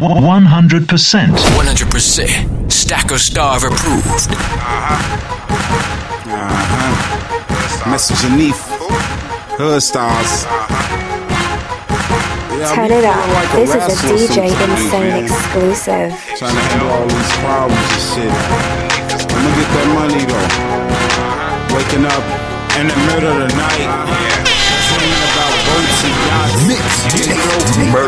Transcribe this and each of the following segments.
100%. 100% Stacker Starve approved. Mr. Janif, Hood Stars. Yeah, Turn it up. like This is a DJ sometimes, Insane man. exclusive. Trying to handle all these problems and shit. I'ma get that money though. Uh-huh. Waking up in the middle of the night. Uh-huh. Dreaming about boats and yachts. Getting broke. I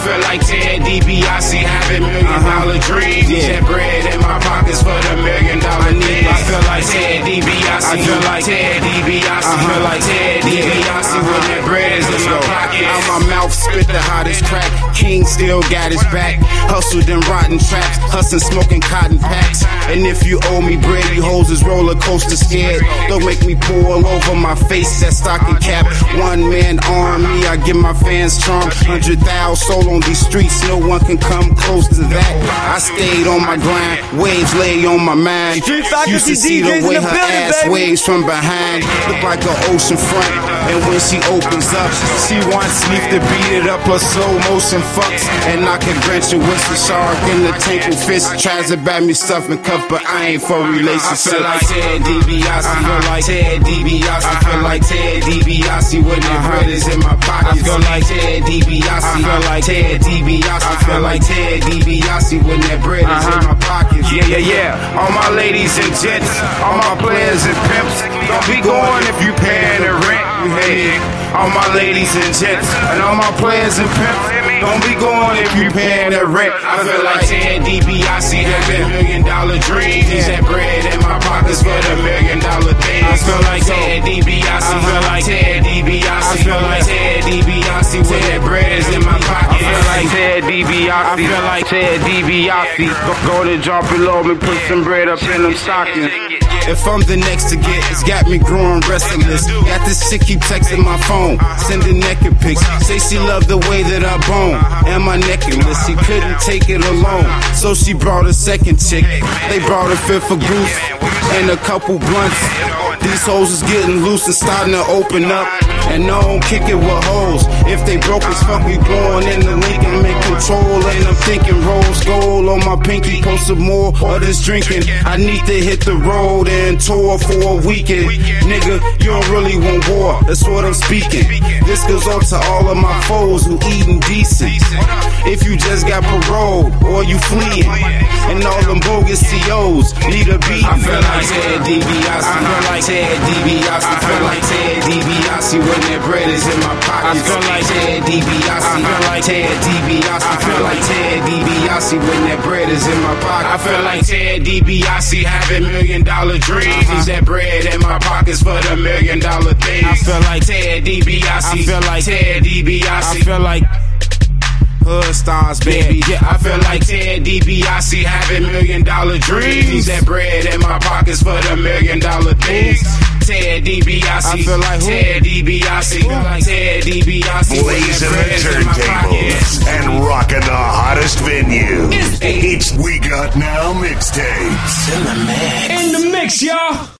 feel like Ted DiBiase having million uh-huh. dollar dreams. Yeah. That bread in my pockets for the million dollar needs. I feel like Ted DiBiase. I feel like Ted when that bread is in my pocket. Out my mouth spit the hottest crack. King still got his back. Hustled in rotten traps. Hustling smoking cotton packs. And if you owe me bread, you hoes is roller coaster scared. Don't make me pull all over my face. That stocking cap. One man army. I give my fans charm. Hundred thousand soul on these streets. No one can come close to that. I stayed on my grind. Waves lay on my mind. Used to see the way her ass waves from behind. Look like an ocean front. And when she opens up, she wants me to beat it up. Her slow motion fucks. And I can with the shark in the tank with fish. Tries to buy me stuff and cup, but I ain't for relationships. I feel like Ted DiBiase. I feel like Ted DiBiase. I feel like Ted DiBiase when that bread uh-huh. is in my pocket. I feel like Ted DiBiase. I feel like Ted DiBiase. I feel like Ted DiBiase when that bread is in uh-huh. my pocket. Yeah, yeah, yeah. All my ladies and gents, all my players and pimps. Don't be going if you paying the rent. Hey, all my ladies and gents, and all my players and pimps. Don't be going if you paying the rent. I feel like Ted DiBiase having million dollar dreams. That bread in my pockets for the million dollar things. I feel like Ted DiBiase. I feel like Ted DiBiase. I feel like Ted DiBiase when that bread is in my pocket. I feel like Ted DiBiase. I feel like Ted DiBiase. Go, go to drop below me, put some bread up in them stockings. If I'm the next to get, it's got me growing restless. Got this chick keep texting my phone, sending naked pics. Say she loved the way that I bone and my necklace. She couldn't take it alone, so she brought a second chick. They brought a fifth for goose and a couple blunts. These hoes is getting loose and starting to open up. And no don't kick it with hoes. If they broke as fuck, we blowing in the link and make control. And I'm thinking my pinky. Post some more of this drinking. I need to hit the road and tour for a weekend. Nigga, you don't really want war. That's what I'm speaking. This goes out to all of my foes who eating decent. If you just got parole or you fleeing, and all them bogus COs need a beat. I feel like Ted DiBiase. I feel like Ted DiBiase. I feel like Ted DiBiase when that bread is in my pocket. I feel like Ted DiBiase. I feel like Ted DiBiase. I feel like Ted DiBiase when that bread is in my pocket. I feel like Ted DiBiase having million dollar dreams. Uh-huh. That bread in my pockets for the million dollar things. I feel like Ted DiBiase. I feel like Ted DiBiase. I feel like Hood stars, baby. yeah, I feel like Ted DiBiase having million dollar dreams. That bread in my pockets for the million dollar things. Ted DiBiase. I feel like who? Ted DiBiase. Ted DiBiase. Blazing the Bread in my turntables and rocking the hottest venues. It's We Got Now mixtapes. In the mix. In the mix, y'all.